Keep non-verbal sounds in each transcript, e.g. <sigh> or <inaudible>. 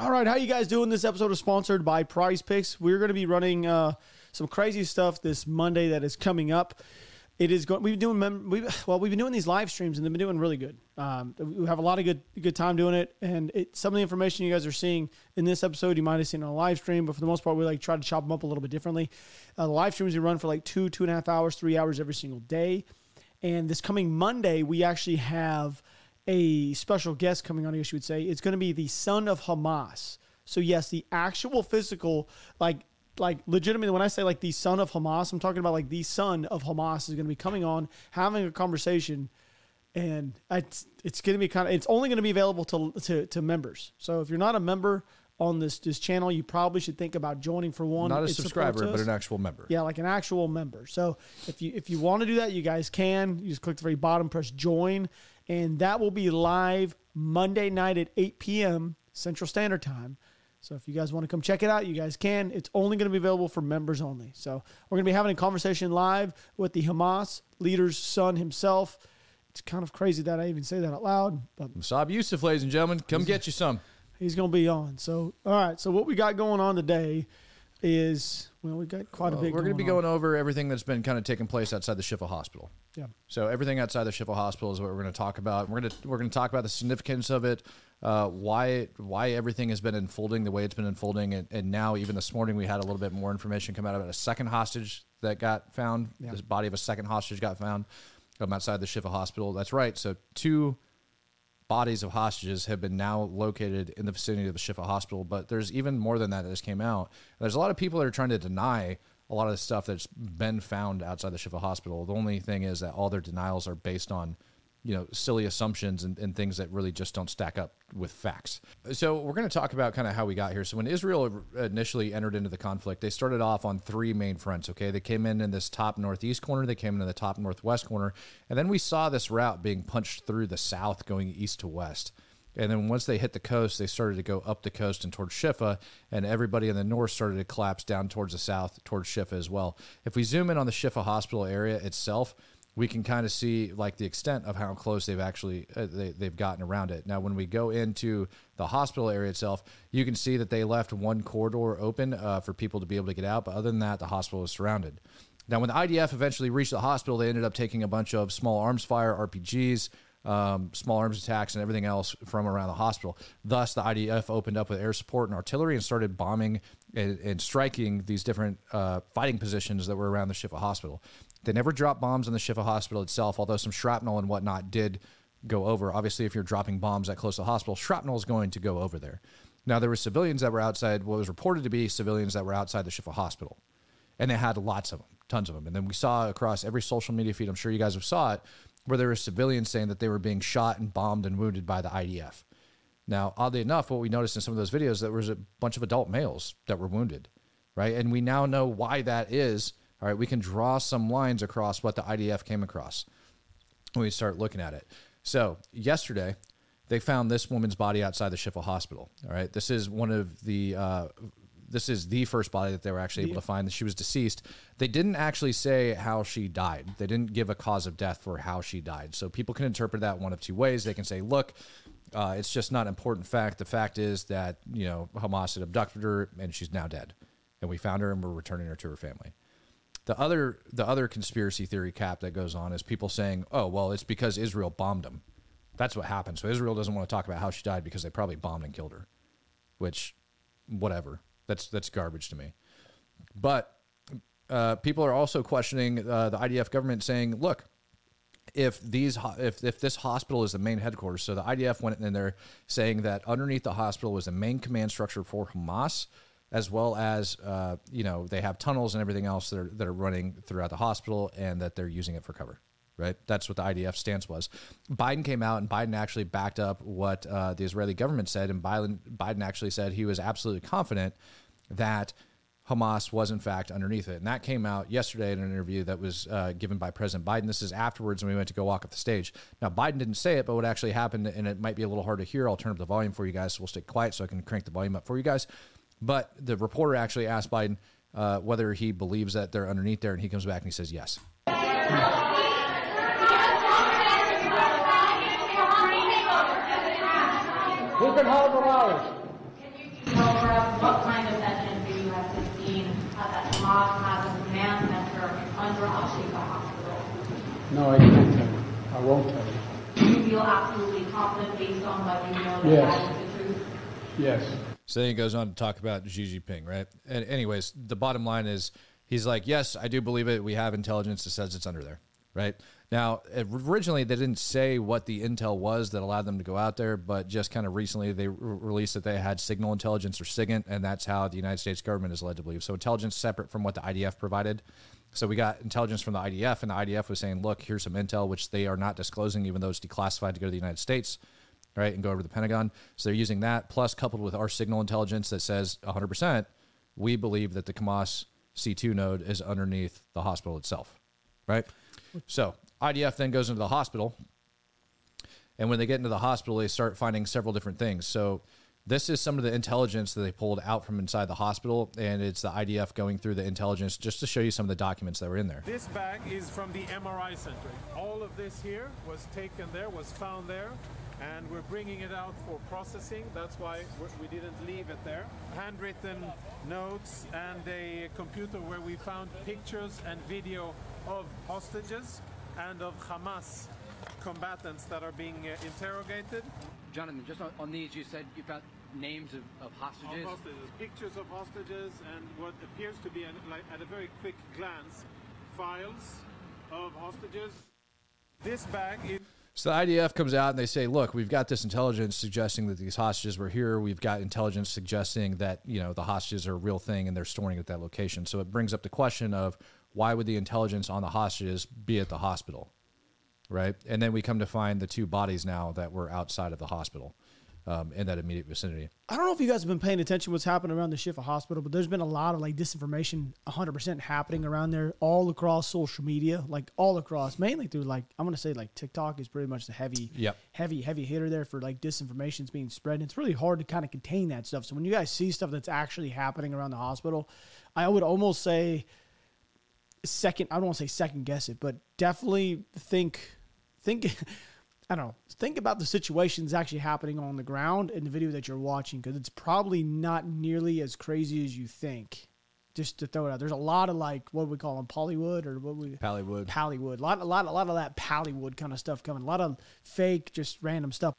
All right, how you guys doing? This episode is sponsored by PrizePicks. We're going to be running uh, some crazy stuff this Monday that is coming up. It is going. We've been doing mem- we well, we've been doing these live streams and they've been doing really good. Um, we have a lot of good good time doing it, and it, some of the information you guys are seeing in this episode you might have seen on a live stream, but for the most part, we like try to chop them up a little bit differently. Uh, the live streams we run for like two two and a half hours, three hours every single day, and this coming Monday we actually have a special guest coming on. I guess you would say it's going to be the son of Hamas. So yes, the actual physical like like legitimately when I say like the son of Hamas, I'm talking about like the son of Hamas is going to be coming on having a conversation, and it's it's going to be kind of it's only going to be available to, to to members. So if you're not a member on this this channel, you probably should think about joining for one. Not a subscriber, but an actual member. Yeah, like an actual member. So if you if you want to do that, you guys can. You just click the very bottom, press join, and that will be live Monday night at 8 p.m. Central Standard Time. So if you guys want to come check it out, you guys can. It's only going to be available for members only. So we're going to be having a conversation live with the Hamas leader's son himself. It's kind of crazy that I even say that out loud, but Mosab Yousef, ladies and gentlemen, come get you some. he's going to be on. So all right. So what we got going on today is well, we've got quite a bit. We're going to be on. going over everything that's been kind of taking place outside the Shifa Hospital. Yeah. So everything outside the Shifa Hospital is what we're going to talk about. We're going to we're going to talk about the significance of it, uh, why why everything has been unfolding the way it's been unfolding, and, and now even this morning we had a little bit more information come out about a second hostage that got found. Yeah. This body of a second hostage got found um, outside the Shifa Hospital. That's right. So two bodies of hostages have been now located in the vicinity of the Shifa Hospital. But there's even more than that that just came out. There's a lot of people that are trying to deny a lot of the stuff that's been found outside the Shifa Hospital. The only thing is that all their denials are based on, you know, silly assumptions and, and things that really just don't stack up with facts. So we're going to talk about kind of how we got here. So when Israel initially entered into the conflict, they started off on three main fronts. Okay, they came in in this top northeast corner, they came into the top northwest corner, and then we saw this route being punched through the south, going east to west. And then once they hit the coast, they started to go up the coast and towards Shifa, and everybody in the north started to collapse down towards the south, towards Shifa as well. If we zoom in on the Shifa hospital area itself, we can kind of see like the extent of how close they've actually uh, they, they've gotten around it. Now, when we go into the hospital area itself, you can see that they left one corridor open uh, for people to be able to get out, but other than that, the hospital is surrounded. Now, when the IDF eventually reached the hospital, they ended up taking a bunch of small arms fire, RPGs, um, small arms attacks, and everything else from around the hospital. Thus, the IDF opened up with air support and artillery and started bombing and, and striking these different uh, fighting positions that were around the Shifa hospital. They never dropped bombs on the Shifa hospital itself, although some shrapnel and whatnot did go over. Obviously, if you're dropping bombs that close to the hospital, shrapnel is going to go over there. Now, there were civilians that were outside, what was reported to be civilians that were outside the Shifa hospital and they had lots of them, tons of them. And then we saw across every social media feed, I'm sure you guys have saw it, where there were civilians saying that they were being shot and bombed and wounded by the IDF. Now, oddly enough, what we noticed in some of those videos, there was a bunch of adult males that were wounded, right? And we now know why that is. All right, we can draw some lines across what the IDF came across when we start looking at it. So, yesterday, they found this woman's body outside the Shifa hospital. All right, this is one of the uh, this is the first body that they were actually able to find that she was deceased. They didn't actually say how she died. They didn't give a cause of death for how she died. So people can interpret that one of two ways. They can say, look, uh, it's just not an important fact. The fact is that you know Hamas had abducted her and she's now dead, and we found her and we're returning her to her family. The other the other conspiracy theory cap that goes on is people saying, "Oh, well, it's because Israel bombed them." That's what happened. So Israel doesn't want to talk about how she died because they probably bombed and killed her. Which, whatever. That's that's garbage to me. But uh, people are also questioning uh, the IDF government, saying, "Look, if these ho- if if this hospital is the main headquarters, so the IDF went in there saying that underneath the hospital was the main command structure for Hamas, as well as uh, you know they have tunnels and everything else that are that are running throughout the hospital, and that they're using it for cover. Right, that's what the IDF stance was. Biden came out and Biden actually backed up what uh, the Israeli government said, and Biden Biden actually said he was absolutely confident that Hamas was in fact underneath it. And that came out yesterday in an interview that was uh, given by President Biden. This is afterwards when we went to go walk up the stage. Now, Biden didn't say it, but what actually happened, and it might be a little hard to hear, I'll turn up the volume for you guys, so we'll stay quiet so I can crank the volume up for you guys. But the reporter actually asked Biden uh, whether he believes that they're underneath there, and he comes back and he says yes. Who can hold the walls? Can you what kind of evidence do you have seen that Hamas has a command center under Al-Shifa Hospital? No, I can't tell you. I won't tell you. Do you feel absolutely confident based on what you know that Yes. that is the truth? Yes. So then he goes on to talk about Xi Jinping, right? And anyways, the bottom line is he's like, yes, I do believe it. We have intelligence that says it's under there, right? Now, originally they didn't say what the intel was that allowed them to go out there, but just kind of recently they re- released that they had signal intelligence or SIGINT, and that's how the United States government is led to believe. So intelligence separate from what the IDF provided. So we got intelligence from the IDF, and the IDF was saying, look, here's some intel, which they are not disclosing, even though it's declassified to go to the United States right, and go over to the Pentagon. So they're using that plus coupled with our signal intelligence that says 100%, we believe that the Hamas C2 node is underneath the hospital itself, right? So IDF then goes into the hospital, and when they get into the hospital, they start finding several different things. So this is some of the intelligence that they pulled out from inside the hospital, and it's the IDF going through the intelligence just to show you some of the documents that were in there. This bag is from the MRI center. All of this here was taken there, was found there, and we're bringing it out for processing. That's why we're- didn't leave it there. Handwritten notes and a computer where we found pictures and video of hostages and of Hamas combatants that are being uh, interrogated. Jonathan, just on, on these, you said you found names of, of Of hostages. hostages, pictures of hostages, and what appears to be, an, like, at a very quick glance, files of hostages. This bag is. So the IDF comes out and they say, "Look, we've got this intelligence suggesting that these hostages were here. We've got intelligence suggesting that you know the hostages are a real thing and they're storing at that location." So it brings up the question of why would the intelligence on the hostages be at the hospital, right? And then we come to find the two bodies now that were outside of the hospital um, in that immediate vicinity. I don't know if you guys have been paying attention what's happening around the Shifa Hospital, but there's been a lot of like disinformation 100% happening around there all across social media, like all across, mainly through like I'm going to say like TikTok is pretty much the heavy Yep. heavy heavy hitter there for like disinformation's being spread. And it's really hard to kind of contain that stuff. So when you guys see stuff that's actually happening around the hospital, I would almost say second I don't want to say second guess it, but definitely think think <laughs> I don't know. Think about the situations actually happening on the ground in the video that you're watching because it's probably not nearly as crazy as you think. Just to throw it out, there's a lot of like what we call them, Pollywood or what we Pallywood. Pallywood. A lot, a lot, a lot of that Pallywood kind of stuff coming. A lot of fake, just random stuff.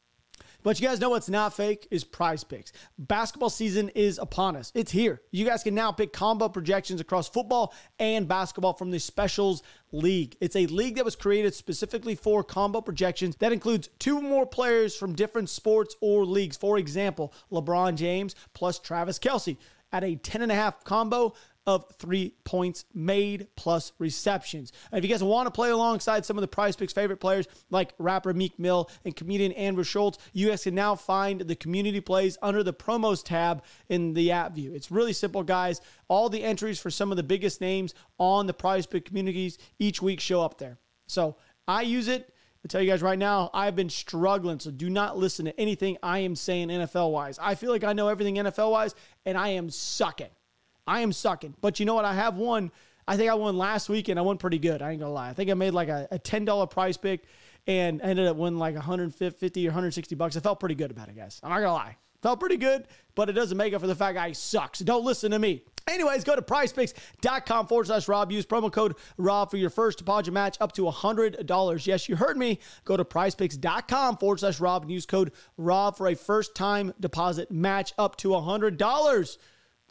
But you guys know what's not fake is PrizePicks. Basketball season is upon us. It's here. You guys can now pick combo projections across football and basketball from the Specials League. It's a league that was created specifically for combo projections that includes two more players from different sports or leagues. For example, LeBron James plus Travis Kelce at a 10 and a half combo of three points made plus receptions. And if you guys want to play alongside some of the PrizePicks favorite players like rapper Meek Mill and comedian Andrew Schulz, you guys can now find the community plays under the promos tab in the app view. It's really simple, guys. All the entries for some of the biggest names on the Prize Pick communities each week show up there. So I use it. I tell you guys right now, I've been struggling. So do not listen to anything I am saying NFL wise. I feel like I know everything NFL wise, and I am sucking. I am sucking. But you know what? I have won. I think I won last week, and I won pretty good. I ain't gonna lie. I think I made like a, a ten dollar price pick, and ended up winning like 150 or 160 bucks. I felt pretty good about it, guys. I'm not gonna lie. Felt pretty good, but it doesn't make up for the fact I suck. So don't listen to me. Anyways, go to prizepicks.com forward slash Rob. Use promo code Rob for your first deposit match up to $100. Yes, you heard me. Go to prizepicks.com forward slash Rob and use code Rob for a first time deposit match up to $100.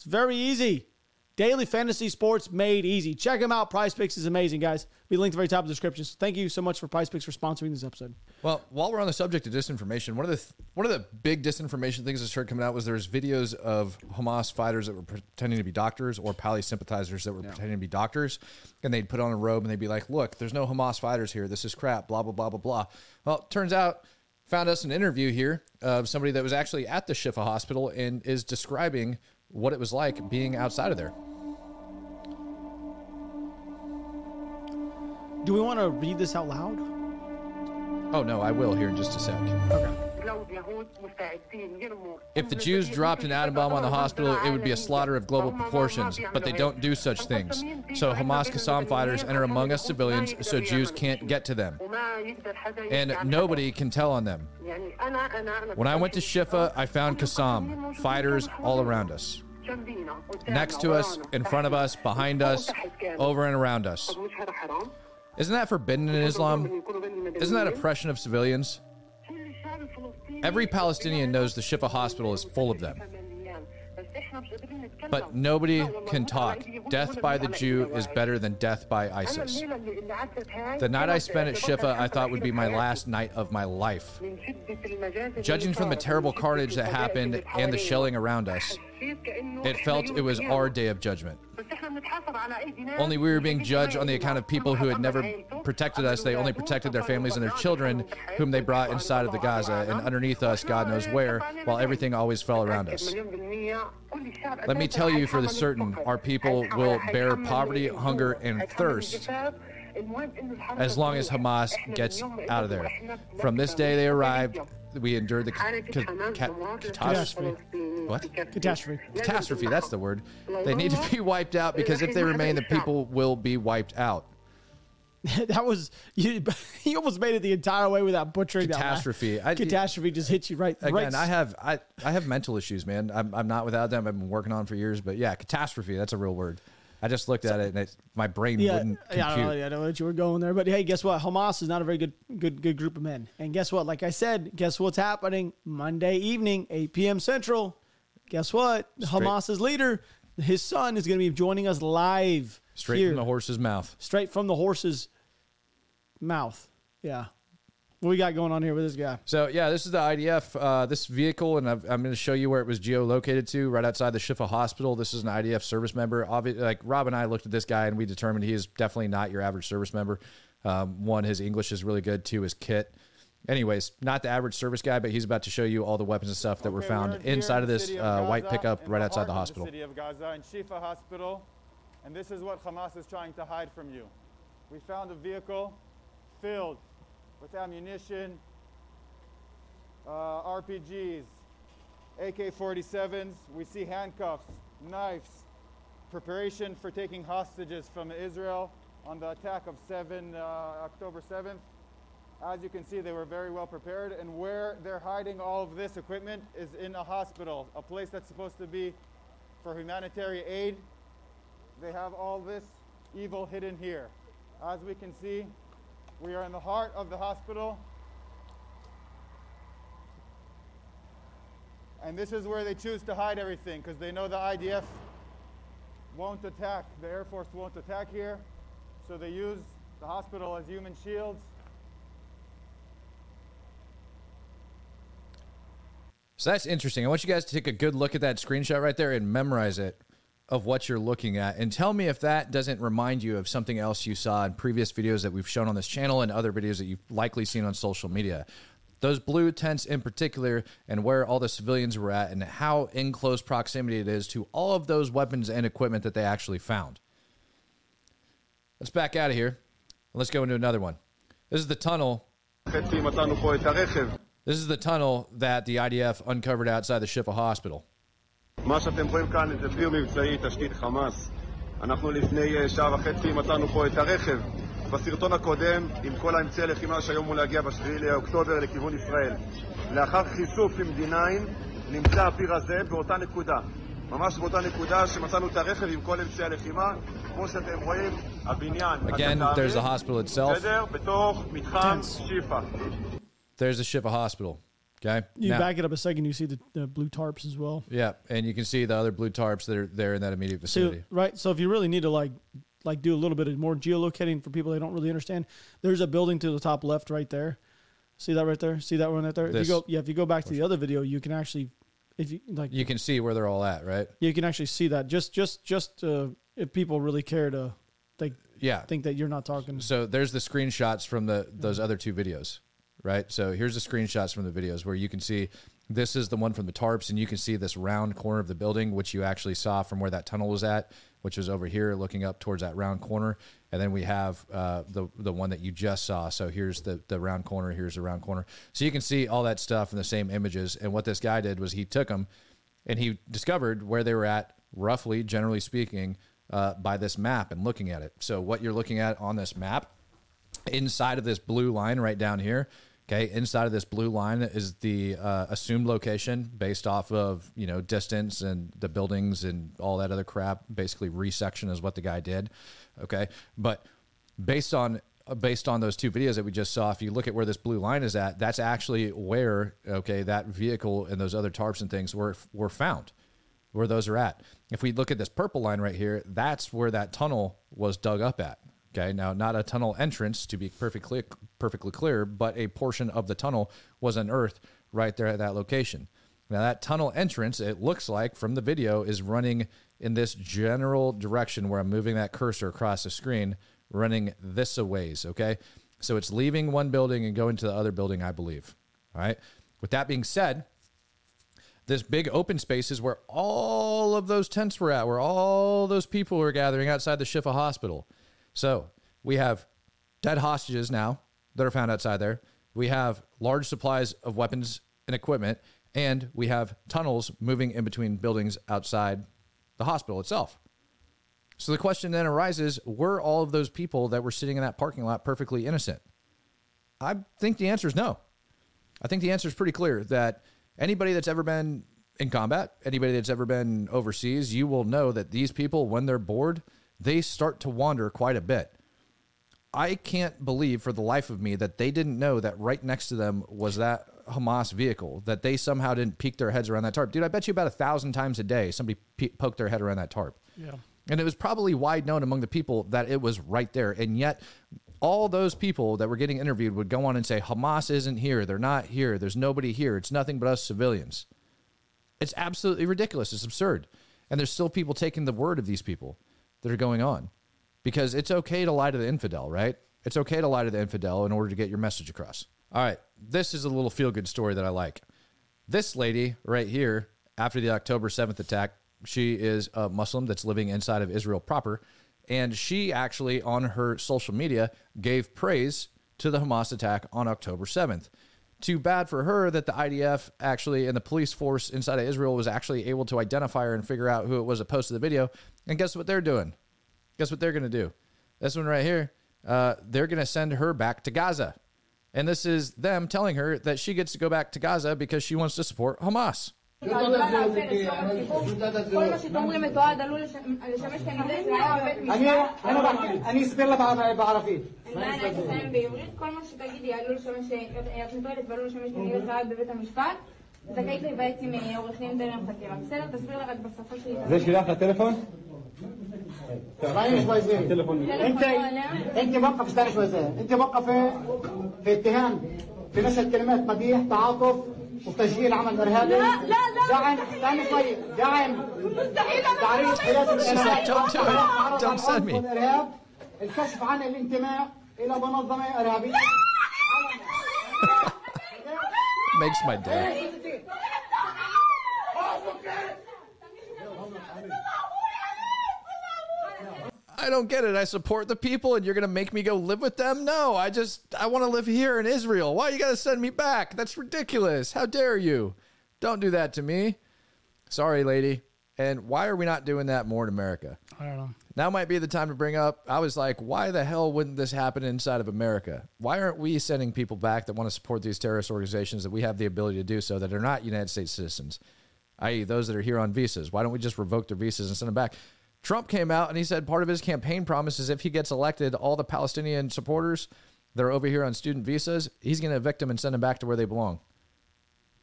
It's very easy. Daily fantasy sports made easy. Check them out. PrizePicks is amazing, guys. We linked the very top of the description. So thank you so much for PrizePicks for sponsoring this episode. Well, while we're on the subject of disinformation, one of the th- one of the big disinformation things that started coming out was there was videos of Hamas fighters that were pretending to be doctors or Pally sympathizers that were pretending to be doctors, and they'd put on a robe and they'd be like, "Look, there's no Hamas fighters here. This is crap." Blah blah blah blah blah. Well, turns out found us an interview here of somebody that was actually at the Shifa hospital and is describing what it was like being outside of there. Do we want to read this out loud? Oh no, I will here in just a sec. If the Jews dropped an atom bomb on the hospital, it would be a slaughter of global proportions, but they don't do such things. So Hamas Qassam fighters enter among us civilians so Jews can't get to them. And nobody can tell on them. When I went to Shifa, I found Qassam, fighters all around us. next to us, in front of us, behind us, over and around us. Isn't that forbidden in Islam? Isn't that oppression of civilians? Every Palestinian knows the Shifa hospital is full of them. But nobody can talk. Death by the Jew is better than death by ISIS. The night I spent at Shifa, I thought would be my last night of my life. Judging from the terrible carnage that happened and the shelling around us, it felt it was our day of judgment. Only we were being judged on the account of people who had never protected us. They only protected their families and their children, whom they brought inside of the Gaza, and underneath us, God knows where, while everything always fell around us. Let me tell you for the certain, our people will bear poverty, hunger, and thirst as long as Hamas gets out of there. From this day they arrived, we endured the ca- ca- ca- catastrophe. What? Catastrophe. Catastrophe, that's the word. They need to be wiped out because if they remain, the people will be wiped out. <laughs> that was you. <laughs> You almost made it the entire way without butchering Catastrophe. that. I- Catastrophe just hit you right. Again, right. I have I, I have mental issues, man. I'm, I'm not without them. I've been working on for years, but yeah, catastrophe. That's a real word. I just looked at it and it, my brain yeah, wouldn't yeah, I don't know, compute. yeah, I know what you were going there, but hey, guess what? Hamas is not a very good, good, good group of men. And guess what? Like I said, guess what's happening Monday evening, 8 p.m. Central. Guess what? Hamas's leader, his son, is going to be joining us live Straight here, from the horse's mouth. straight from the horse's mouth. Yeah, what we got going on here with this guy? So yeah, this is the IDF. Uh, this vehicle, and I've, I'm going to show you where it was geolocated to, right outside the Shifa Hospital. This is an IDF service member. Obvi- like Rob and I looked at this guy, and we determined he is definitely not your average service member. Um, one, his English is really good. Two, his kit. Anyways, not the average service guy, but he's about to show you all the weapons and stuff that were found inside of this of uh, white pickup right the outside the hospital. city of Gaza, in Shifa Hospital, and this is what Hamas is trying to hide from you. We found a vehicle filled with ammunition, uh, RPGs, AK-47s. We see handcuffs, knives, preparation for taking hostages from Israel on the attack of 7 uh, October 7th. As you can see, they were very well prepared, and where they're hiding all of this equipment is in a hospital, a place that's supposed to be for humanitarian aid. They have all this evil hidden here. As we can see, we are in the heart of the hospital. And this is where they choose to hide everything because they know the IDF won't attack, the Air Force won't attack here. So they use the hospital as human shields. So that's interesting. I want you guys to take a good look at that screenshot right there and memorize it of what you're looking at. And tell me if that doesn't remind you of something else you saw in previous videos that we've shown on this channel and other videos that you've likely seen on social media. Those blue tents in particular, and where all the civilians were at, and how in close proximity it is to all of those weapons and equipment that they actually found. Let's back out of here. Let's go into another one. This is the tunnel חצי מצאנו פה את הרכב. This is the tunnel that the IDF uncovered outside the Shifa hospital. מה שאתם רואים כאן זה פיר מבצעי, תשתית חמאס. אנחנו לפני אה, שעה וחצי מצאנו פה את הרכב. בסרטון הקודם, עם כל האמצעי הלחימה שהיו אמור להגיע ב-7 לאוקטובר לכיוון ישראל. לאחר חיסוף עם D9, נמצא הפיר הזה באותה נקודה. ממש באותה נקודה שמצאנו את הרכב עם כל אמצעי הלחימה. כמו שאתם רואים, הבניין Again, there's the hospital itself. בסדר? בתוך מתחם Tents. There's the Shifa Hospital. Okay. You now, back it up a second, you see the, the, blue tarps as well. Yeah, and you can see the other blue tarps that are there in that immediate vicinity. So, right. So if you really need to like like do a little bit of more geolocating for people they don't really understand, there's a building to the top left right there. See that right there? See that one right there? This, if you go yeah, if you go back to the other video, you can actually if you like you can see where they're all at, right? You can actually see that. Just just just uh, if people really care to they yeah. think that you're not talking. So there's the screenshots from the those yeah. other two videos right? So here's the screenshots from the videos where you can see this is the one from the tarps, and you can see this round corner of the building, which you actually saw from where that tunnel was at, which was over here, looking up towards that round corner. And then we have uh, the the one that you just saw. So here's the the round corner. Here's the round corner. So you can see all that stuff in the same images. And what this guy did was he took them, and he discovered where they were at, roughly, generally speaking, uh, by this map and looking at it. So what you're looking at on this map inside of this blue line right down here. Okay, inside of this blue line is the uh, assumed location based off of you know distance and the buildings and all that other crap. Basically, resection is what the guy did. Okay, but based on uh, based on those two videos that we just saw, if you look at where this blue line is at, that's actually where okay that vehicle and those other tarps and things were were found, where those are at. If we look at this purple line right here, that's where that tunnel was dug up at. Okay, now not a tunnel entrance to be perfectly perfectly clear, but a portion of the tunnel was unearthed right there at that location. Now that tunnel entrance, it looks like from the video, is running in this general direction where I'm moving that cursor across the screen, running this a ways. Okay, so it's leaving one building and going to the other building, I believe. All right. With that being said, this big open space is where all of those tents were at, where all those people were gathering outside the Shifa hospital. So we have dead hostages now that are found outside there. We have large supplies of weapons and equipment, and we have tunnels moving in between buildings outside the hospital itself. So the question then arises were all of those people that were sitting in that parking lot perfectly innocent? I think the answer is no. I think the answer is pretty clear that anybody that's ever been in combat, anybody that's ever been overseas, you will know that these people, when they're bored, they start to wander quite a bit. I can't believe for the life of me that they didn't know that right next to them was that Hamas vehicle, that they somehow didn't peek their heads around that tarp. Dude, I bet you about a thousand times a day somebody pe- poked their head around that tarp. Yeah. And it was probably wide known among the people that it was right there. And yet, all those people that were getting interviewed would go on and say, Hamas isn't here. They're not here. There's nobody here. It's nothing but us civilians. It's absolutely ridiculous. It's absurd. And there's still people taking the word of these people that are going on because it's okay to lie to the infidel, right? It's okay to lie to the infidel in order to get your message across. All right. This is a little feel good story that I like. This lady right here, after the October 7th attack, she is a Muslim that's living inside of Israel proper. And she actually, on her social media, gave praise to the Hamas attack on October 7th. Too bad for her that the IDF actually and the police force inside of Israel was actually able to identify her and figure out who it was that posted the video. And guess what they're doing? Guess what they're going to do? This one right here, uh, they're going to send her back to Gaza. And this is them telling her that she gets to go back to Gaza because she wants to support Hamas. כל מה שאתם אומרים מתועד עלול לש- לשמש כנגד ראיה בבית אני משפט. אני בח- אני אסביר לה בער- בערבית. אין בעיה, אני אסיים בעברית. כל מה שתגידי עלול לשמש, את מתועדת ועלול לשמש כנגד ראיה בבית המשפט. זכאית להיוועץ עם אה, עורך דין טרם חקירה. בסדר? תסביר לה רק בשפה שלי. זה שלך לטלפון? اسمعيني شوي زين انت انت موقف استنى شوي زين انت موقفه في اتهام في نشر كلمات مديح تعاطف وتشجيع عمل ارهابي لا، لا، لا، دعم. استنى شوي دعم مستحيل تعريف الارهاب Don't send me. الكشف عن الانتماء إلى منظمة إرهابية. Makes my day. I don't get it. I support the people and you're going to make me go live with them? No, I just I want to live here in Israel. Why you got to send me back? That's ridiculous. How dare you? Don't do that to me. Sorry, lady. And why are we not doing that more in America? I don't know. Now might be the time to bring up. I was like, why the hell wouldn't this happen inside of America? Why aren't we sending people back that want to support these terrorist organizations that we have the ability to do so that are not United States citizens, i.e., those that are here on visas? Why don't we just revoke their visas and send them back? Trump came out and he said part of his campaign promise is if he gets elected, all the Palestinian supporters that are over here on student visas, he's going to evict them and send them back to where they belong.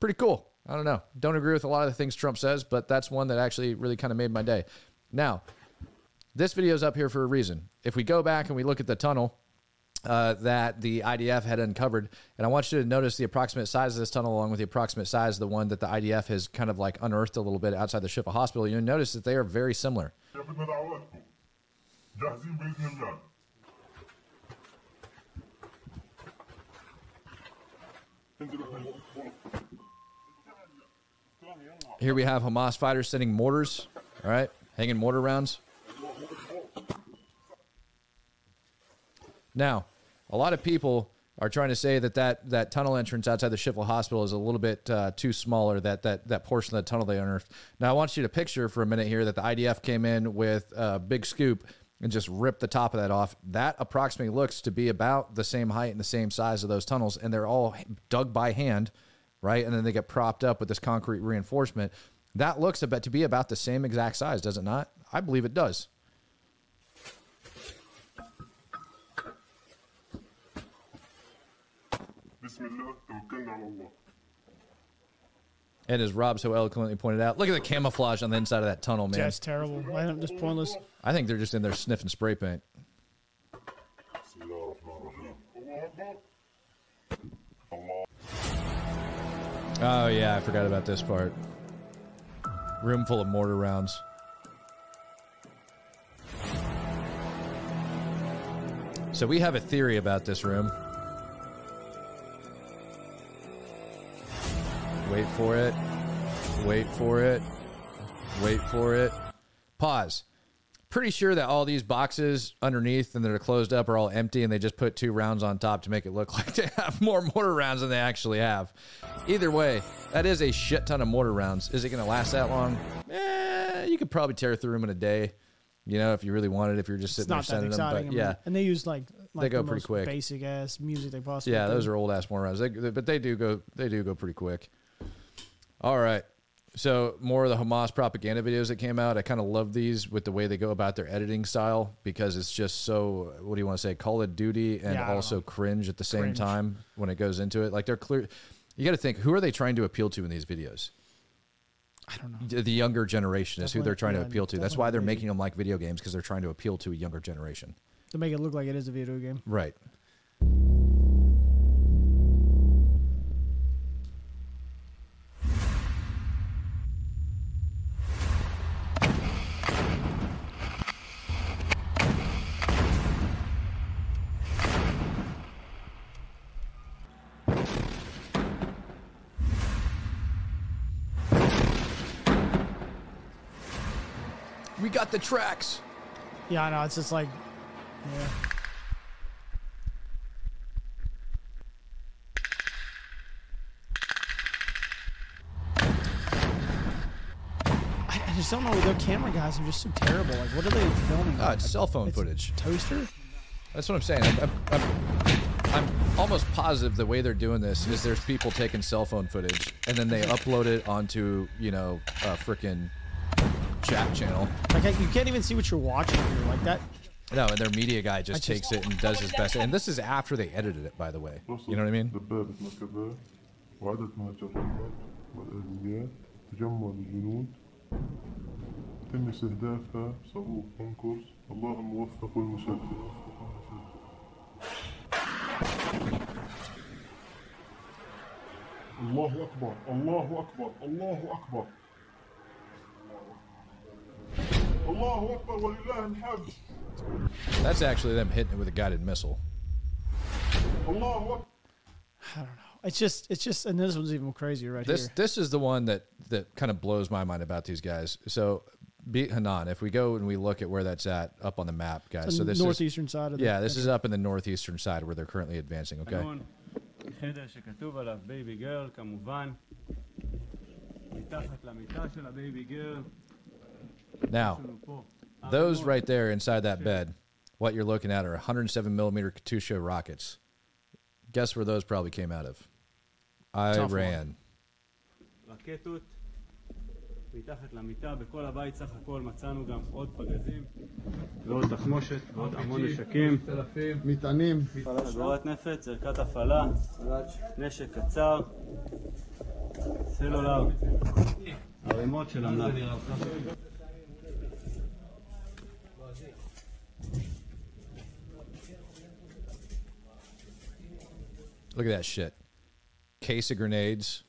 Pretty cool. I don't know. Don't agree with a lot of the things Trump says, but that's one that actually really kind of made my day. Now, this video is up here for a reason. If we go back and we look at the tunnel uh, that the IDF had uncovered. And I want you to notice the approximate size of this tunnel along with the approximate size of the one that the IDF has kind of like unearthed a little bit outside the Shifa hospital. You'll notice that they are very similar. Here we have Hamas fighters sending mortars, all right, hanging mortar rounds. Now, a lot of people are trying to say that that, that tunnel entrance outside the Shifa Hospital is a little bit uh, too smaller, that, that, that portion of the tunnel they unearthed. Now, I want you to picture for a minute here that the IDF came in with a big scoop and just rip the top of that off. That approximately looks to be about the same height and the same size of those tunnels, and they're all dug by hand, right? And then they get propped up with this concrete reinforcement. That looks about to be about the same exact size, does it not? I believe it does. بسم الله توكلنا على الله And as Rob so eloquently pointed out, look at the camouflage on the inside of that tunnel, man. That's terrible. I don't just pointless. I think they're just in there sniffing spray paint. بسم الله الرحمن الرحيم الله أكبر الله Oh yeah, I forgot about this part. Room full of mortar rounds. So we have a theory about this room. Wait for it. Wait for it. Wait for it. Pause. Pretty sure that all these boxes underneath and that are closed up are all empty and they just put two rounds on top to make it look <laughs> like they have more mortar rounds than they actually have. Either way, that is a shit ton of mortar rounds. Is it going to last that long? Eh, you could probably tear through them in a day. You know, if you really wanted, if you're just sitting there sending them. But I mean, yeah, and they use like, like go the pretty quick. basic ass music they possibly. yeah, can. those are old ass mortar rounds. They, they- but they do go. They do go pretty quick. All right. So more of the Hamas propaganda videos that came out. I kind of love these with the way they go about their editing style because it's just so. What do you want to say? Call of Duty and Yeah, also cringe at the same Cringe. time when it goes into it. Like they're clear. You got to think who are they trying to appeal to in these videos? I don't know. The- younger generation is who they're trying Definitely- to appeal to. That's why they're making them like video games because they're trying to appeal to a younger generation. to make it look like it is a video game. Right. We got the tracks. Yeah, I know. It's just like, yeah. I, I just don't know. Their camera guys are just so terrible. Like, what are they filming? Oh, it's cell phone It's footage. Toaster? That's what I'm saying. I'm, I'm, I'm, I'm almost positive the way they're doing this is there's people taking cell phone footage and then they upload it onto you know a freaking chat channel. Like, I, you can't even see what you're watching here. Like that. No, and their media guy just I just- takes it and does his best. And this is after they edited it, by the way. You know what I mean? دبابة مركبات وعدد مهاجرات والآليات تجمع الجنود تم استهدافها صاروخ أنكرز الله الموفق والمسدد الله أكبر الله أكبر الله أكبر That's actually them hitting it with a guided missile. I don't know. It's just, it's just, and this one's even crazier right this, here. This is the one that that kind of blows my mind about these guys. So, Beit Hanoun. If we go and we look at where that's at up on the map, guys. So, so this northeastern is, side of the yeah, this country. is up in the northeastern side where they're currently advancing. Okay. Now, those right there inside that bed, what you're looking at are 107 millimeter Katyusha rockets. Guess where those probably came out of? Iran. סלולר, ערימות של Look at that shit. Case of grenades.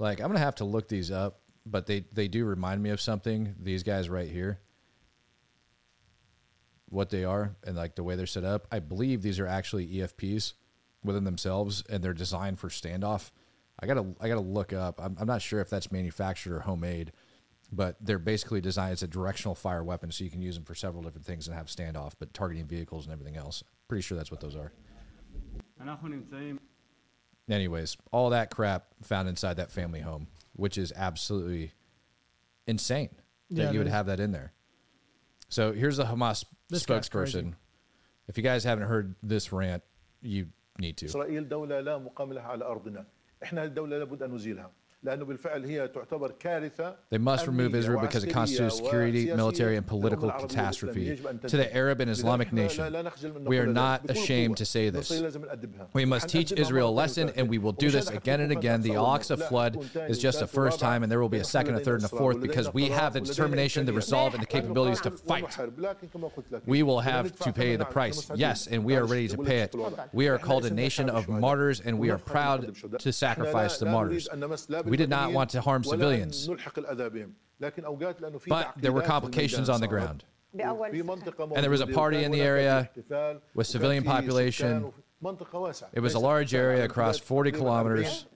Like I'm gonna have to look these up, but they they do remind me of something. These guys right here, what they are and like the way they're set up. I believe these are actually EFPs within themselves, and they're designed for standoff. I gotta I gotta look up. I'm, I'm not sure if that's manufactured or homemade, but they're basically designed as a directional fire weapon, so you can use them for several different things and have standoff, but targeting vehicles and everything else. Pretty sure that's what those are. Anyways, all that crap found inside that family home, which is absolutely insane that yeah, you would is. have that in there. So here's the Hamas this spokesperson. If you guys haven't heard this rant, you need to. They must remove Israel because it constitutes security, military, and political catastrophe to the Arab and Islamic nation. We are not ashamed to say this. We must teach Israel a lesson, and we will do this again and again. The Al-Aqsa flood is just a first time, and there will be a second, a third, and a fourth because we have the determination, the resolve, and the capabilities to fight. We will have to pay the price, yes, and we are ready to pay it. We are called a nation of martyrs, and we are proud to sacrifice the martyrs. We did not want to harm civilians. But there were complications on the ground. And there was a party in the area with civilian population. It was a large area across 40 kilometers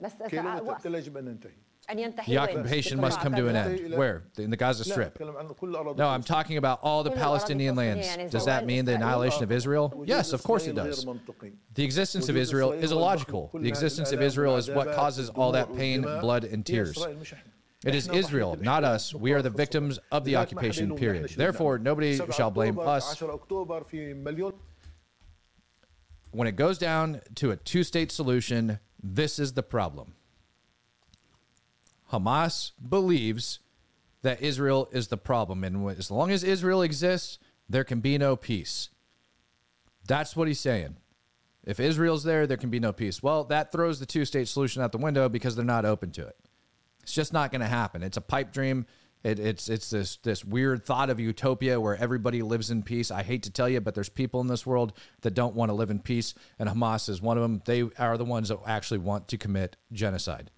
the occupation must come to an end. Where? In the Gaza Strip. No, I'm talking about all the Palestinian lands. Does that mean the annihilation of Israel? Yes, of course it does. The existence of Israel is illogical. The existence of Israel is what causes all that pain, blood, and tears. It is Israel, not us. We are the victims of the occupation, period. Therefore, nobody shall blame us. When it goes down to a two state solution, this is the problem. Hamas believes that Israel is the problem. And as long as Israel exists, there can be no peace. That's what he's saying. If Israel's there, there can be no peace. Well, that throws the two state solution out the window because they're not open to it. It's just not going to happen. It's a pipe dream. It, it's it's this this weird thought of utopia where everybody lives in peace. I hate to tell you, but there's people in this world that don't want to live in peace, and Hamas is one of them. They are the ones that actually want to commit genocide.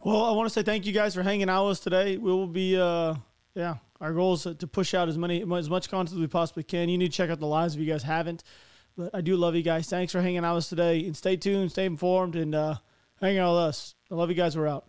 Well, I want to say thank you guys for hanging out with us today. We will be, uh, yeah, our goal is to push out as many as much content as we possibly can. You need to check out the lives if you guys haven't. But I do love you guys. Thanks for hanging out with us today, and stay tuned, stay informed, and uh, hang out with us. I love you guys. We're out.